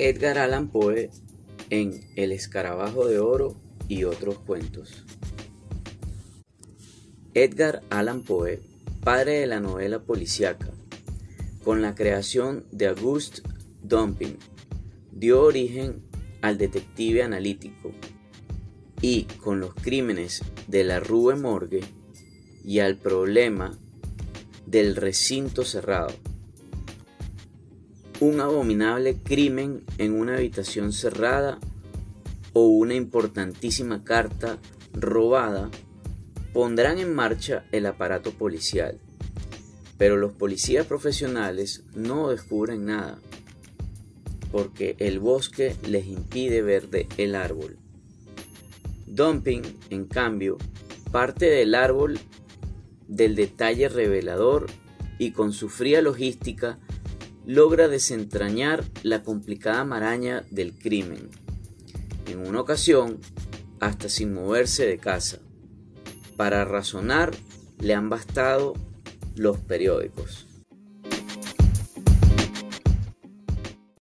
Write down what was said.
Edgar Allan Poe en El escarabajo de oro y otros cuentos. Edgar Allan Poe, padre de la novela policíaca, con la creación de Auguste Dumping, dio origen al detective analítico y con los crímenes de la Rue Morgue y al problema del recinto cerrado un abominable crimen en una habitación cerrada o una importantísima carta robada pondrán en marcha el aparato policial. Pero los policías profesionales no descubren nada, porque el bosque les impide ver de el árbol. Dumping, en cambio, parte del árbol del detalle revelador y con su fría logística logra desentrañar la complicada maraña del crimen, en una ocasión hasta sin moverse de casa. Para razonar le han bastado los periódicos.